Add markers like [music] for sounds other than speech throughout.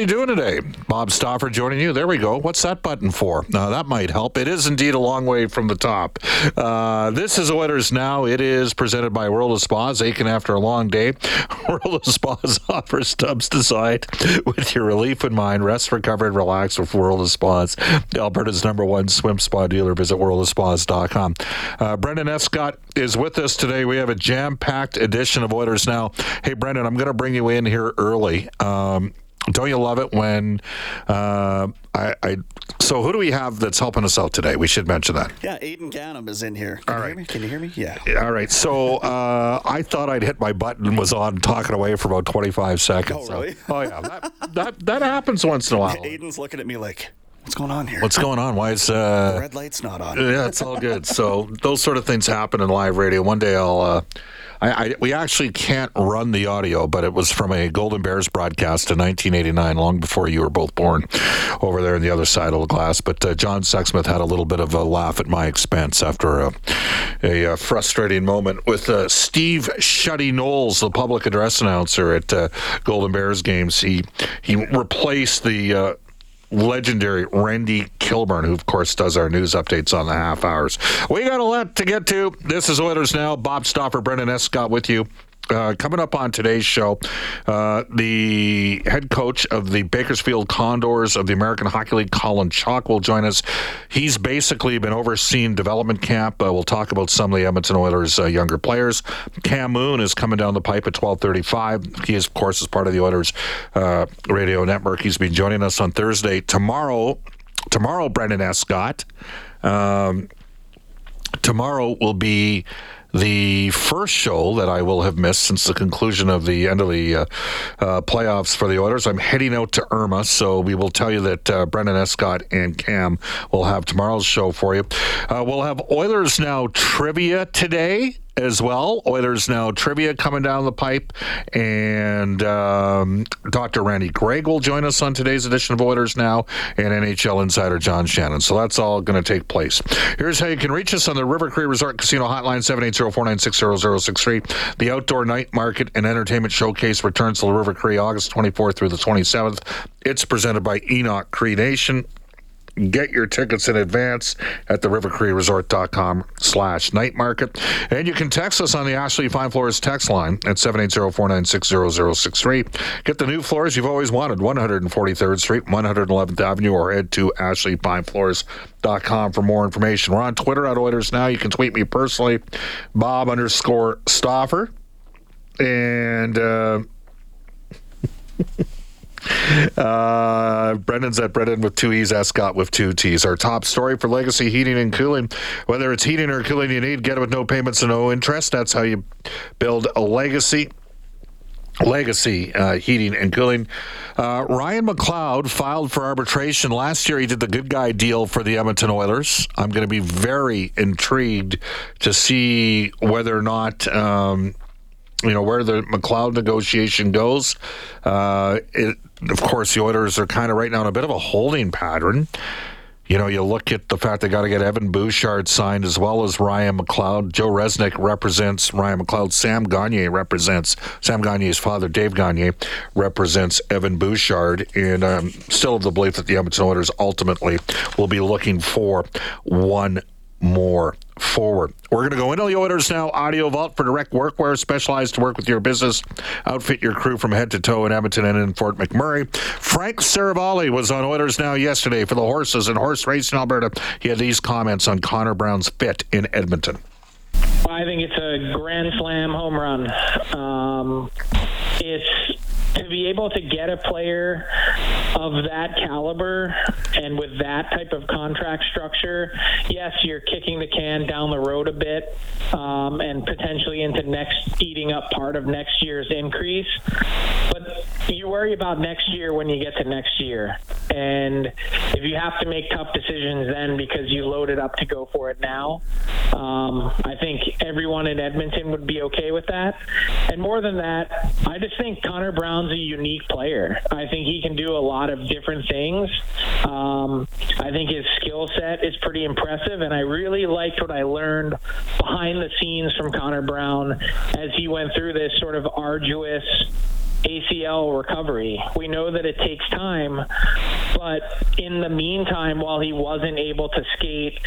Everybody doing today? Bob Stauffer joining you. There we go. What's that button for? Uh, that might help. It is indeed a long way from the top. Uh, this is Oilers Now. It is presented by World of Spas. Aching after a long day. [laughs] World of Spas [laughs] offers tubs designed with your relief in mind. Rest, recover, and relax with World of Spas. Alberta's number one swim spa dealer. Visit worldofspas.com. Uh, Brendan Escott is with us today. We have a jam packed edition of Oilers Now. Hey, Brendan, I'm going to bring you in here early. Um, don't you love it when uh, I, I, So who do we have that's helping us out today? We should mention that. Yeah, Aiden Gannum is in here. Can All you hear me? Can you hear me? Yeah. All right. So uh, I thought I'd hit my button and was on talking away for about 25 seconds. Oh, really? So- oh yeah. That, that that happens once in a while. [laughs] Aiden's looking at me like, what's going on here? What's going on? Why is the uh, red light's not on? yeah, it's all good. So those sort of things happen in live radio. One day I'll. Uh, I, I, we actually can't run the audio, but it was from a Golden Bears broadcast in 1989, long before you were both born, over there on the other side of the glass. But uh, John Sexsmith had a little bit of a laugh at my expense after a, a, uh frustrating moment with uh, Steve Shuddy Knowles, the public address announcer at uh, Golden Bears games. He he replaced the uh, legendary Randy Kilburn, who of course does our news updates on the half hours. We got a lot to get to. This is Oilers Now. Bob Stauffer, Brendan Escott with you. Uh, coming up on today's show, uh, the head coach of the Bakersfield Condors of the American Hockey League, Colin Chaulk, will join us. He's basically been overseeing development camp. Uh, we'll talk about some of the Edmonton Oilers' uh, younger players. Cam Moon is coming down the pipe at 12:35. He is, of course, is part of the Oilers uh, radio network. He's been joining us on Thursday. Tomorrow, tomorrow, Brendan Escott. Um, tomorrow will be the first show that I will have missed since the conclusion of the end of the uh, uh, playoffs for the Oilers. I'm heading out to Irma, so we will tell you that uh, Brendan Escott and Cam will have tomorrow's show for you. Uh, we'll have Oilers Now trivia today as well. Oilers Now trivia coming down the pipe. And um, Dr. Randy Gregg will join us on today's edition of Oilers Now and NHL insider John Shannon. So that's all going to take place. Here's how you can reach us on the River Cree Resort Casino Hotline 780-496-0063. The Outdoor Night Market and Entertainment Showcase returns to the River Cree August 24th through the 27th. It's presented by Enoch Cree Nation. Get your tickets in advance at the rivercreeresort.com slash night market. And you can text us on the Ashley Fine Floors text line at 780-496-0063. Get the new floors you've always wanted, 143rd Street, 111th Avenue, or head to ashleyfinefloors.com for more information. We're on Twitter at Oilers Now. You can tweet me personally, Bob underscore Stauffer. And... Uh, Uh, Brendan's at Brendan with two E's, Scott with two T's. Our top story for Legacy Heating and Cooling. Whether it's heating or cooling you need, get it with no payments and no interest. That's how you build a legacy. Legacy uh, Heating and Cooling. Uh, Ryan McLeod filed for arbitration. Last year, he did the good guy deal for the Edmonton Oilers. I'm going to be very intrigued to see whether or not. Um, you know where the McLeod negotiation goes. Uh, it, of course, the Oilers are kind of right now in a bit of a holding pattern. You know, you look at the fact they got to get Evan Bouchard signed as well as Ryan McLeod. Joe Resnick represents Ryan McLeod. Sam Gagner represents Sam Gagner's father, Dave Gagner, represents Evan Bouchard. And I'm still of the belief that the Edmonton Oilers ultimately will be looking for one more forward. We're going to go into the Oilers Now. Audio Vault for direct workwear, specialized to work with your business. Outfit your crew from head to toe in Edmonton and in Fort McMurray. Frank Seravalli was on Oilers Now yesterday for the horses and horse race in Alberta. He had these comments on Connor Brown's fit in Edmonton. I think it's a grand slam home run. Um, it's to be able to get a player of that caliber and with that type of contract structure, yes, you're kicking the can down the road a bit um, and potentially into next eating up part of next year's increase. But you worry about next year when you get to next year. And if you have to make tough decisions then because you loaded up to go for it now, um, I think everyone in Edmonton would be okay with that. And more than that, I just think Connor Brown's a unique player. I think he can do a lot of different things. Um, I think his skill set is pretty impressive, and I really liked what I learned behind the scenes from Connor Brown as he went through this sort of arduous ACL recovery. We know that it takes time, but in the meantime, while he wasn't able to skate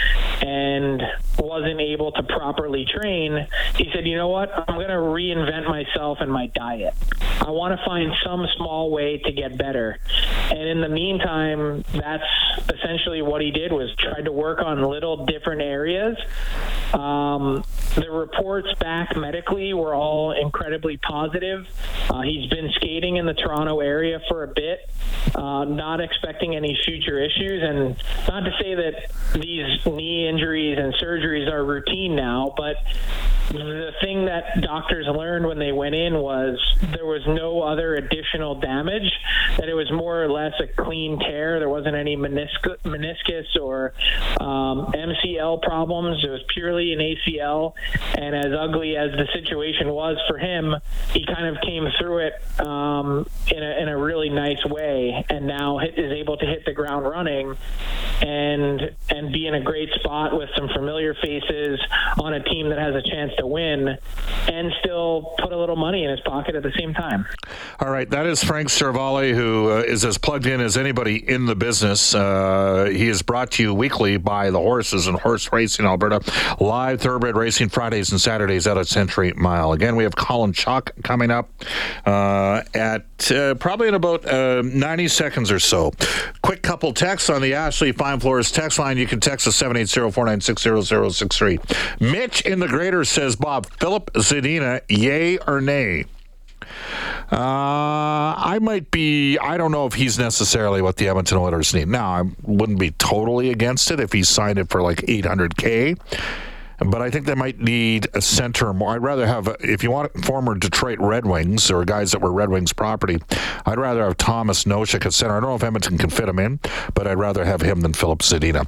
and wasn't able to properly train, he said, you know what? I'm going to reinvent myself and my diet. I want to find some small way to get better. And in the meantime, that's essentially what he did was tried to work on little different areas. Um, the reports back medically were all incredibly positive. Uh, he's been skating in the Toronto area for a bit, uh, not expecting any future issues. And not to say that these knee injuries and surgeries are routine now, but the thing that doctors learned when they went in was there was no other additional damage, that it was more or less a clean tear. There wasn't any meniscus, meniscus or um, MCL problems. It was purely an ACL. And as ugly as the situation was for him, he kind of came through it um, in, a, in a really nice way and now is able to hit the ground running and, and be in a great spot with some familiar faces on a team that has a chance to win and still put a little money in his pocket at the same time. All right, that is Frank Seravalli, who uh, is as plugged in as anybody in the business. Uh, he is brought to you weekly by the Horses and Horse Racing Alberta, live thoroughbred racing Fridays and Saturdays out at Century Mile. Again, we have Colin Chaulk coming up uh, at uh, probably in about uh, 90 seconds or so. Quick couple texts on the Ashley Fine Floors text line. You can text us 780 496 0063. Mitch in the Greater says, Bob, Filip Zadina, yay or nay? Uh, I might be. I don't know if he's necessarily what the Edmonton Oilers need. Now, I wouldn't be totally against it if he signed it for like 800k. But I think they might need a center more. I'd rather have, if you want former Detroit Red Wings or guys that were Red Wings property, I'd rather have Tomas Nosek at center. I don't know if Edmonton can fit him in, but I'd rather have him than Filip Zadina.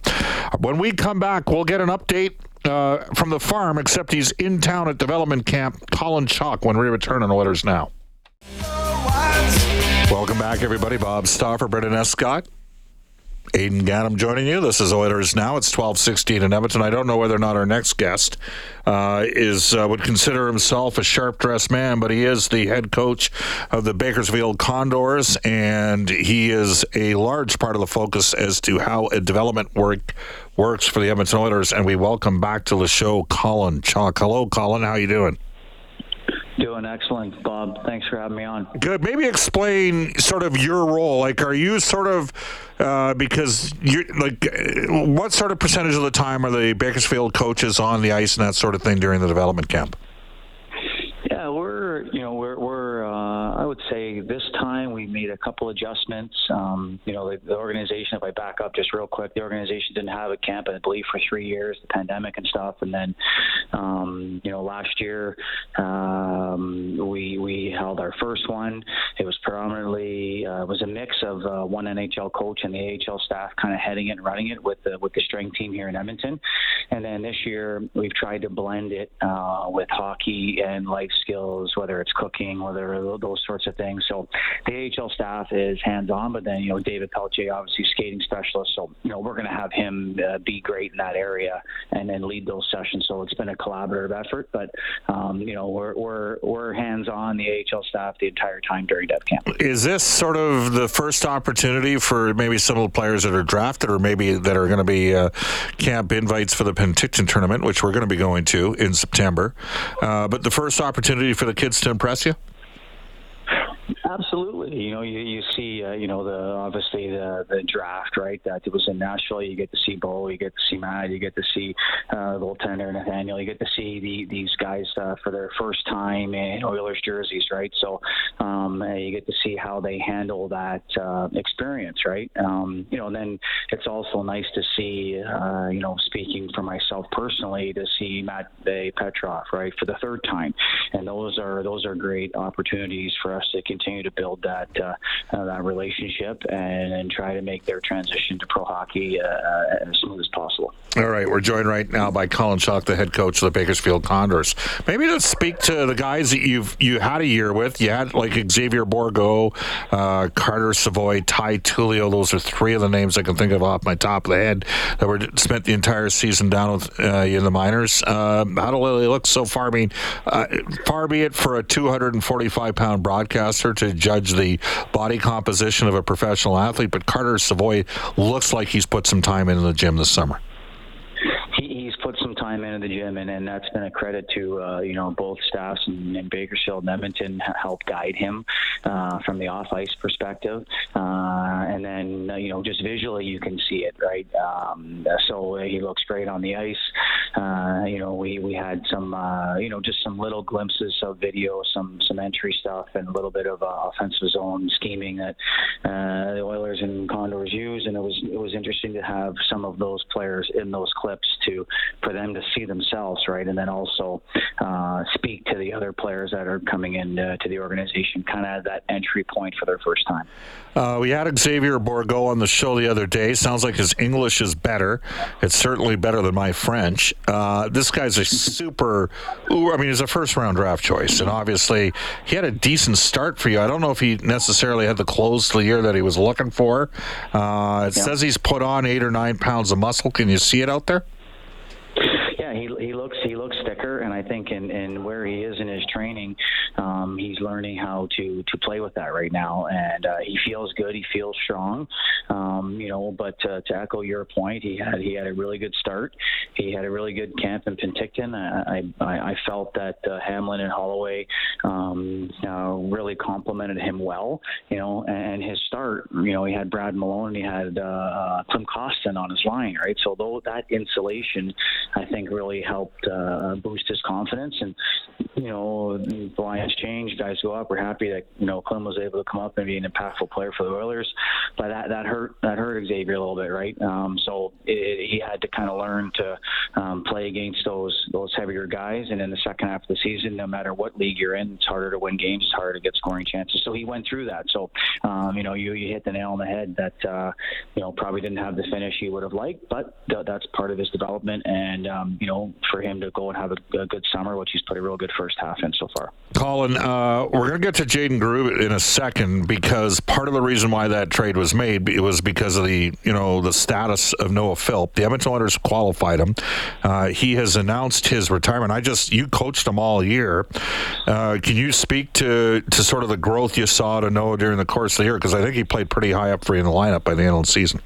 When we come back, we'll get an update uh, from the farm, except he's in town at development camp. Colin Chaulk, when we return on Oilers Now. Welcome back, everybody. Bob Stauffer, Brendan Escott. Aidan Gannam joining you. This is Oilers Now. It's 1216 in Edmonton. I don't know whether or not our next guest uh, is uh, would consider himself a sharp-dressed man, but he is the head coach of the Bakersfield Condors, and he is a large part of the focus as to how a development work works for the Edmonton Oilers. And we welcome back to the show Colin Chaulk. Hello, Colin. How are you doing? Doing excellent, Bob. Thanks for having me on. Good. Maybe explain sort of your role. Like, are you sort of uh, because you like what sort of percentage of the time are the Bakersfield coaches on the ice and that sort of thing during the development camp? Yeah, we're you know we're we're uh, I would say this time we made a couple adjustments. Um, you know the, the, organization. If I back up just real quick, the organization didn't have a camp, I believe, for three years, the pandemic and stuff. And then um, you know last year um, we we held our first one. It was predominantly uh, it was a mix of uh, one NHL coach and the AHL staff kind of heading it and running it with the with the strength team here in Edmonton. And then this year we've tried to blend it uh, with hockey and life skills, whether it's cooking, whether those sorts of things. So the AHL staff is hands on, but then you know David Pelletier, obviously skating specialist. So you know we're going to have him uh, be great in that area and then lead those sessions. So it's been a collaborative effort, but um, you know we're we're we're hands on the AHL staff the entire time during Dev Camp. Is this sort of the first opportunity for maybe some of the players that are drafted, or maybe that are going to be uh, camp invites for the Penticton tournament, which we're going to be going to in September? Uh, but the first opportunity for the kids to impress you? Absolutely. You know, you, you see, uh, you know, the obviously the the draft, right? That it was in Nashville. You get to see Beau, you get to see Matt, you get to see uh, goaltender Nathaniel. You get to see the, these guys uh, for their first time in Oilers jerseys, right? So um, you get to see how they handle that uh, experience, right? Um, you know, and then it's also nice to see, uh, you know, speaking for myself personally, to see Matt Bay Petrov, right, for the third time, and those are those are great opportunities for us to continue to build that uh, uh, that relationship and, and, try to make their transition to pro hockey uh, as smooth as possible. All right, we're joined right now by Colin Chaulk, the head coach of the Bakersfield Condors. Maybe let's speak to the guys that you've you had a year with. You had like Xavier Bourgault, Carter Savoie, Ty Tullio. Those are three of the names I can think of off my top of the head that were spent the entire season down with uh, in the minors. Um, how do they look so far? I mean, uh, far be it for a 245 pound broadcaster to judge the body composition of a professional athlete, but Carter Savoie looks like he's put some time into the gym this summer time into the gym, and, and that's been a credit to uh, you know both staffs in, in Bakersfield and Edmonton help guide him uh, from the off ice perspective, uh, and then uh, you know just visually you can see it right. Um, so he looks great on the ice. Uh, you know we we had some uh, you know just some little glimpses of video, some some entry stuff, and a little bit of offensive zone scheming that the Oilers and and it was interesting to have some of those players in those clips to for them to see themselves, right, and then also uh, speak to the other players that are coming in uh, to the organization, kind of that entry point for their first time. Uh, we had Xavier Bourgault on the show the other day. Sounds like his English is better. It's certainly better than my French. Uh, this guy's a super. I mean, he's a first round draft choice, and obviously he had a decent start for you. I don't know if he necessarily had the close to the year that he was looking for. Uh, it yeah. says he's put on eight or nine pounds of muscle. Can you see it out there? Yeah, he he looks and think in, in where he is in his training, um, he's learning how to to play with that right now, and uh, he feels good. He feels strong, um, you know. But uh, to echo your point, he had he had a really good start. He had a really good camp in Penticton. I I, I felt that uh, Hamblin and Holloway um, uh, really complimented him well, you know. And his start, you know, he had Brad Malone, he had uh, uh, Klim Kostin on his line, right? So though that insulation, I think really helped uh, boost his confidence. And you know, the Lions change, guys go up. We're happy that you know Klim was able to come up and be an impactful player for the Oilers, but that that hurt that hurt Xavier a little bit, right? Um, so it, he had to kind of learn to um, play against those those heavier guys. And in the second half of the season, no matter what league you're in, it's harder to win games, it's harder to get scoring chances. So he went through that. So um, you know, you you hit the nail on the head that uh, you know probably didn't have the finish he would have liked, but th- that's part of his development. And um, you know, for him to go and have a, a, good summer, which he's played a real good first half in so far. Colin, uh, we're going to get to Jayden Grubbe in a second because part of the reason why that trade was made it was because of the you know the status of Noah Philp. The Edmonton Oilers qualified him. Uh, he has announced his retirement. I just you coached him all year. Uh, can you speak to to sort of the growth you saw to Noah during the course of the year? Because I think he played pretty high up for you in the lineup by the end of the season.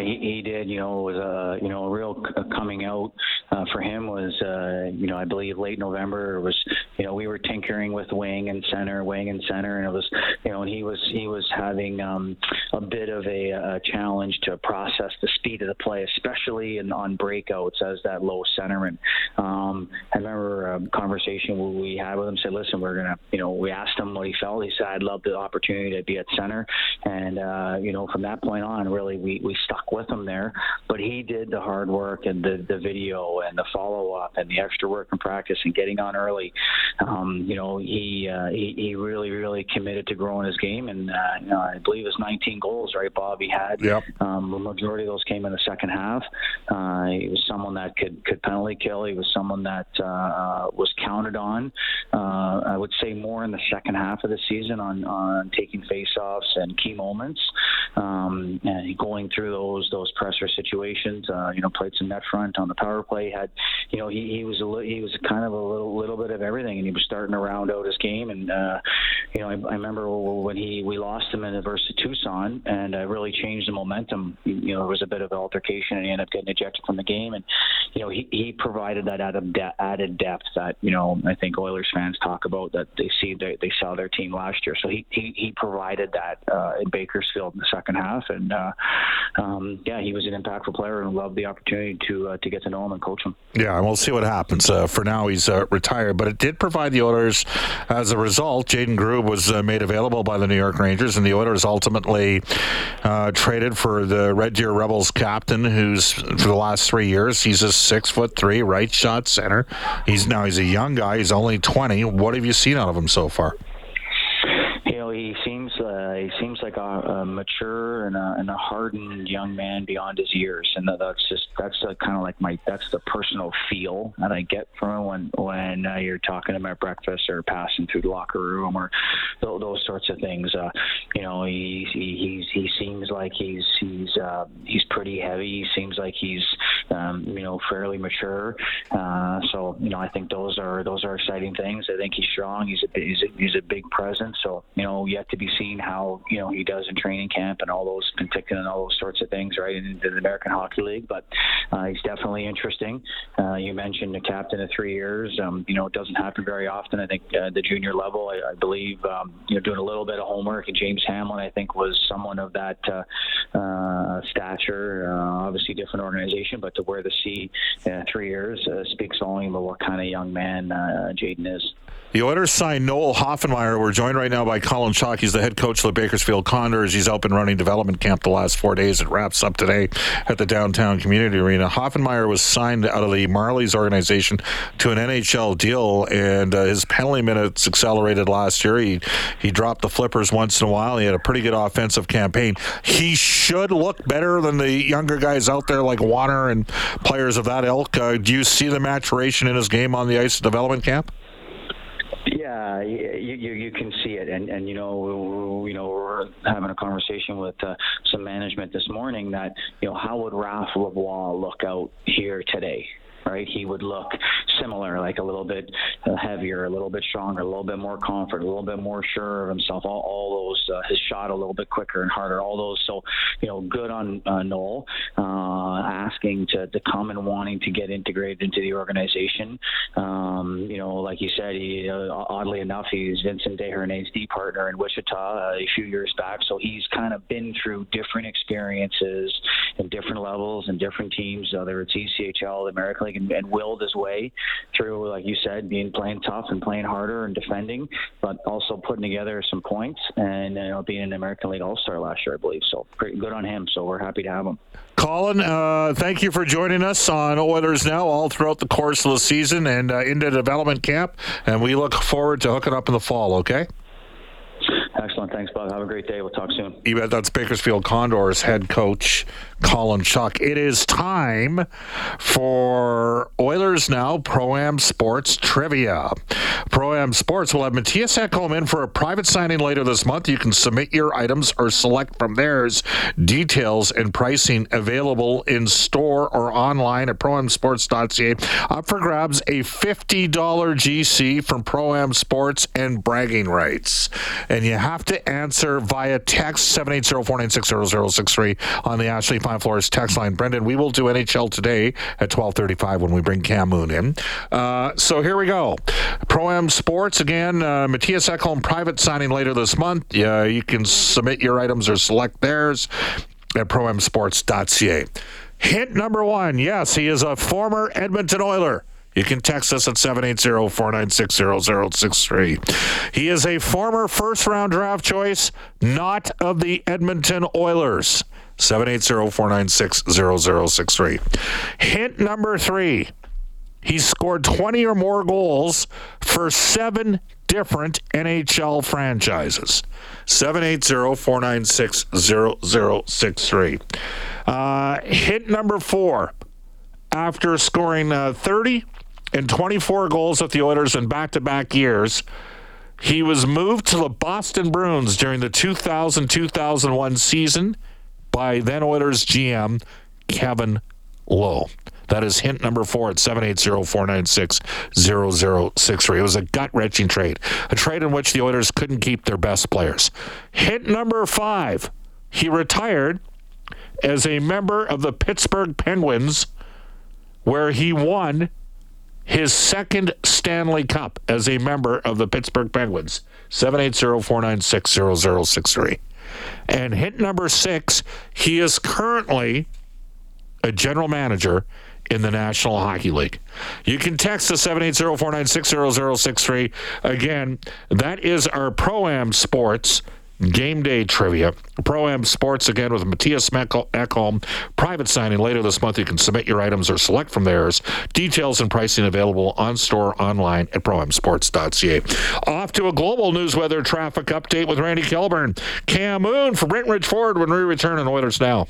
He, he did. You know, it was a you know a real coming out uh, for him was uh, you know I believe late November. Was you know we were tinkering with wing and center, wing and center, and it was you know and he was he was having um, a bit of a, a challenge to process the speed of the play, especially in on breakouts as that low centerman. Um, I remember a conversation we had with him. Said, listen, we're gonna you know we asked him what he felt. He said, I'd love the opportunity to be at center, and uh, you know from that point on, really we we stuck with him there. But he did the hard work and the the video and the follow up and the extra work and practice and getting on early. Um, you know, he, uh, he he really really committed to growing his game, and uh, you know, I believe it's 19 goals, right, Bob? He had. Yep. Um, the majority of those came in the second half. Uh, he was someone that could could penalty kill. He was someone that uh, uh, was counted on. Uh, I would say more in the second half of the season on on taking faceoffs and key moments, um, and going through those those pressure situations. Uh, you know, played some net front on the power play. Had, you know, he, he was a li- he was kind of a little little bit of everything, and he was starting to round out his game. And uh, you know, I, I remember when he we lost him in the versus Tucson, and uh, really changed the momentum. You know, there was a bit of altercation, and he ended up getting ejected from the game. And you know, he, he provided that added, de- added depth that you know I think Oilers fans talk about that they see they, they saw their team last year. So he he, he provided that uh, in Bakersfield in the second half, and uh, um, yeah, he was an impactful player and loved the opportunity to uh, to get to know him and coach him. Yeah, and we'll see what happens. Uh, for now, he's uh, retired, but it did provide the Oilers. As a result, Jayden Grubbe was uh, made available by the New York Rangers, and the Oilers ultimately uh, traded for the Red Deer Rebels captain, who's for the last three years he's a six foot three right shot center. He's now he's a young guy. He's only twenty. What have you seen out of him so far? You know, he seems uh, he seems like a, a mature and a, and a hardened young man beyond his years, and that's just that's kind of like my that's the personal feel that I get from him when when uh, you're talking to him at breakfast or passing through the locker room or th- those sorts of things. Uh, you know, he, he he seems like he's he's uh, he's pretty heavy. He seems like he's um, you know fairly mature. Uh, so you know, I think those are those are exciting things. I think he's strong. He's a he's a, he's a big presence. So you know, yet to be seen how you know he does in training camp and all those Penticton and all those sorts of things, right, in the American Hockey League. But uh, he's definitely interesting. Uh, you mentioned the captain of three years. Um, you know, it doesn't happen very often. I think uh, the junior level, I, I believe, um, you know, doing a little bit of homework. And James Hamblin, I think, was someone of that uh, uh, stature. Uh, obviously, different organization, but to wear the C three years speaks volume of what kind of young man Jayden is. The Oilers signed Noel Hoefenmayer. We're joined right now by Colin Chaulk. He's the head coach of the Bakersfield Condors. He's up and running development camp the last four days. It wraps up today at the downtown community arena. Hoefenmayer was signed out of the Marlies organization to an NHL deal, and uh, his penalty minutes accelerated last year. He he dropped the flippers once in a while. He had a pretty good offensive campaign. He should look better than the younger guys out there like Warner and players of that ilk. Uh, do you see the maturation in his game on the ice at development camp? Yeah, you, you you can see it, and and you know you know we're having a conversation with uh, some management this morning that you know how would Raph Lavoie look out here today? Right? He would look similar, like a little bit uh, heavier, a little bit stronger, a little bit more confident, a little bit more sure of himself. All, all those, uh, his shot a little bit quicker and harder. All those. So, you know, good on uh, Noel uh, asking to, to come and wanting to get integrated into the organization. Um, you know, like you said, he, uh, oddly enough, he's Vincent Desharnais's D partner in Wichita a few years back. So he's kind of been through different experiences and different levels and different teams, whether it's ECHL, the American League and, and willed his way through, like you said, being playing tough and playing harder and defending, but also putting together some points and you know being an American League All Star last year, I believe. So pretty good on him. So we're happy to have him. Colin, uh, thank you for joining us on Oilers Now all throughout the course of the season and uh, into development camp. And we look forward to hooking up in the fall, okay? Excellent. Thanks, Bob. Have a great day. We'll talk soon. You bet. That's Bakersfield Condors head coach Colin Chaulk. It is time for Oilers Now Pro Am Sports Trivia. Pro Am Sports will have Mattias Ekholm in for a private signing later this month. You can submit your items or select from theirs. Details and pricing available in store or online at proamsports.ca. Up for grabs a $50 GC from Pro Am Sports and bragging rights. And you have to answer via text 780-496-0063 on the Ashley Fine Floors text line. Brendan, we will do NHL today at 1235 when we bring Cam Moon in. Uh, so here we go. Pro Am Sports, again, uh, Mattias Ekholm private signing later this month. Yeah, you can submit your items or select theirs at proamsports.ca. Hint number one, yes, he is a former Edmonton Oiler. You can text us at 780-496-0063. He is a former first-round draft choice, not of the Edmonton Oilers. 780-496-0063. Hint number three. He scored 20 or more goals for seven different NHL franchises. 780-496-0063. Uh, hit number four. After scoring uh, 30 and 24 goals with the Oilers in back-to-back years, he was moved to the Boston Bruins during the 2000-2001 season by then Oilers GM Kevin Lowe. That is hint number four at 780-496-0063. It was a gut-wrenching trade, a trade in which the Oilers couldn't keep their best players. Hint number five, he retired as a member of the Pittsburgh Penguins, where he won his second Stanley Cup as a member of the Pittsburgh Penguins. 780-496-0063. And hit number six, he is currently a general manager in the National Hockey League. You can text us 780-496-0063. Again, that is our Pro-Am Sports game day trivia. Pro-Am Sports, again, with Mattias Ekholm. Private signing later this month. You can submit your items or select from theirs. Details and pricing available on store online at proamsports.ca. Off to a global news weather traffic update with Randy Kilburn. Cam Moon for Brentridge Ford when we return on Oilers Now.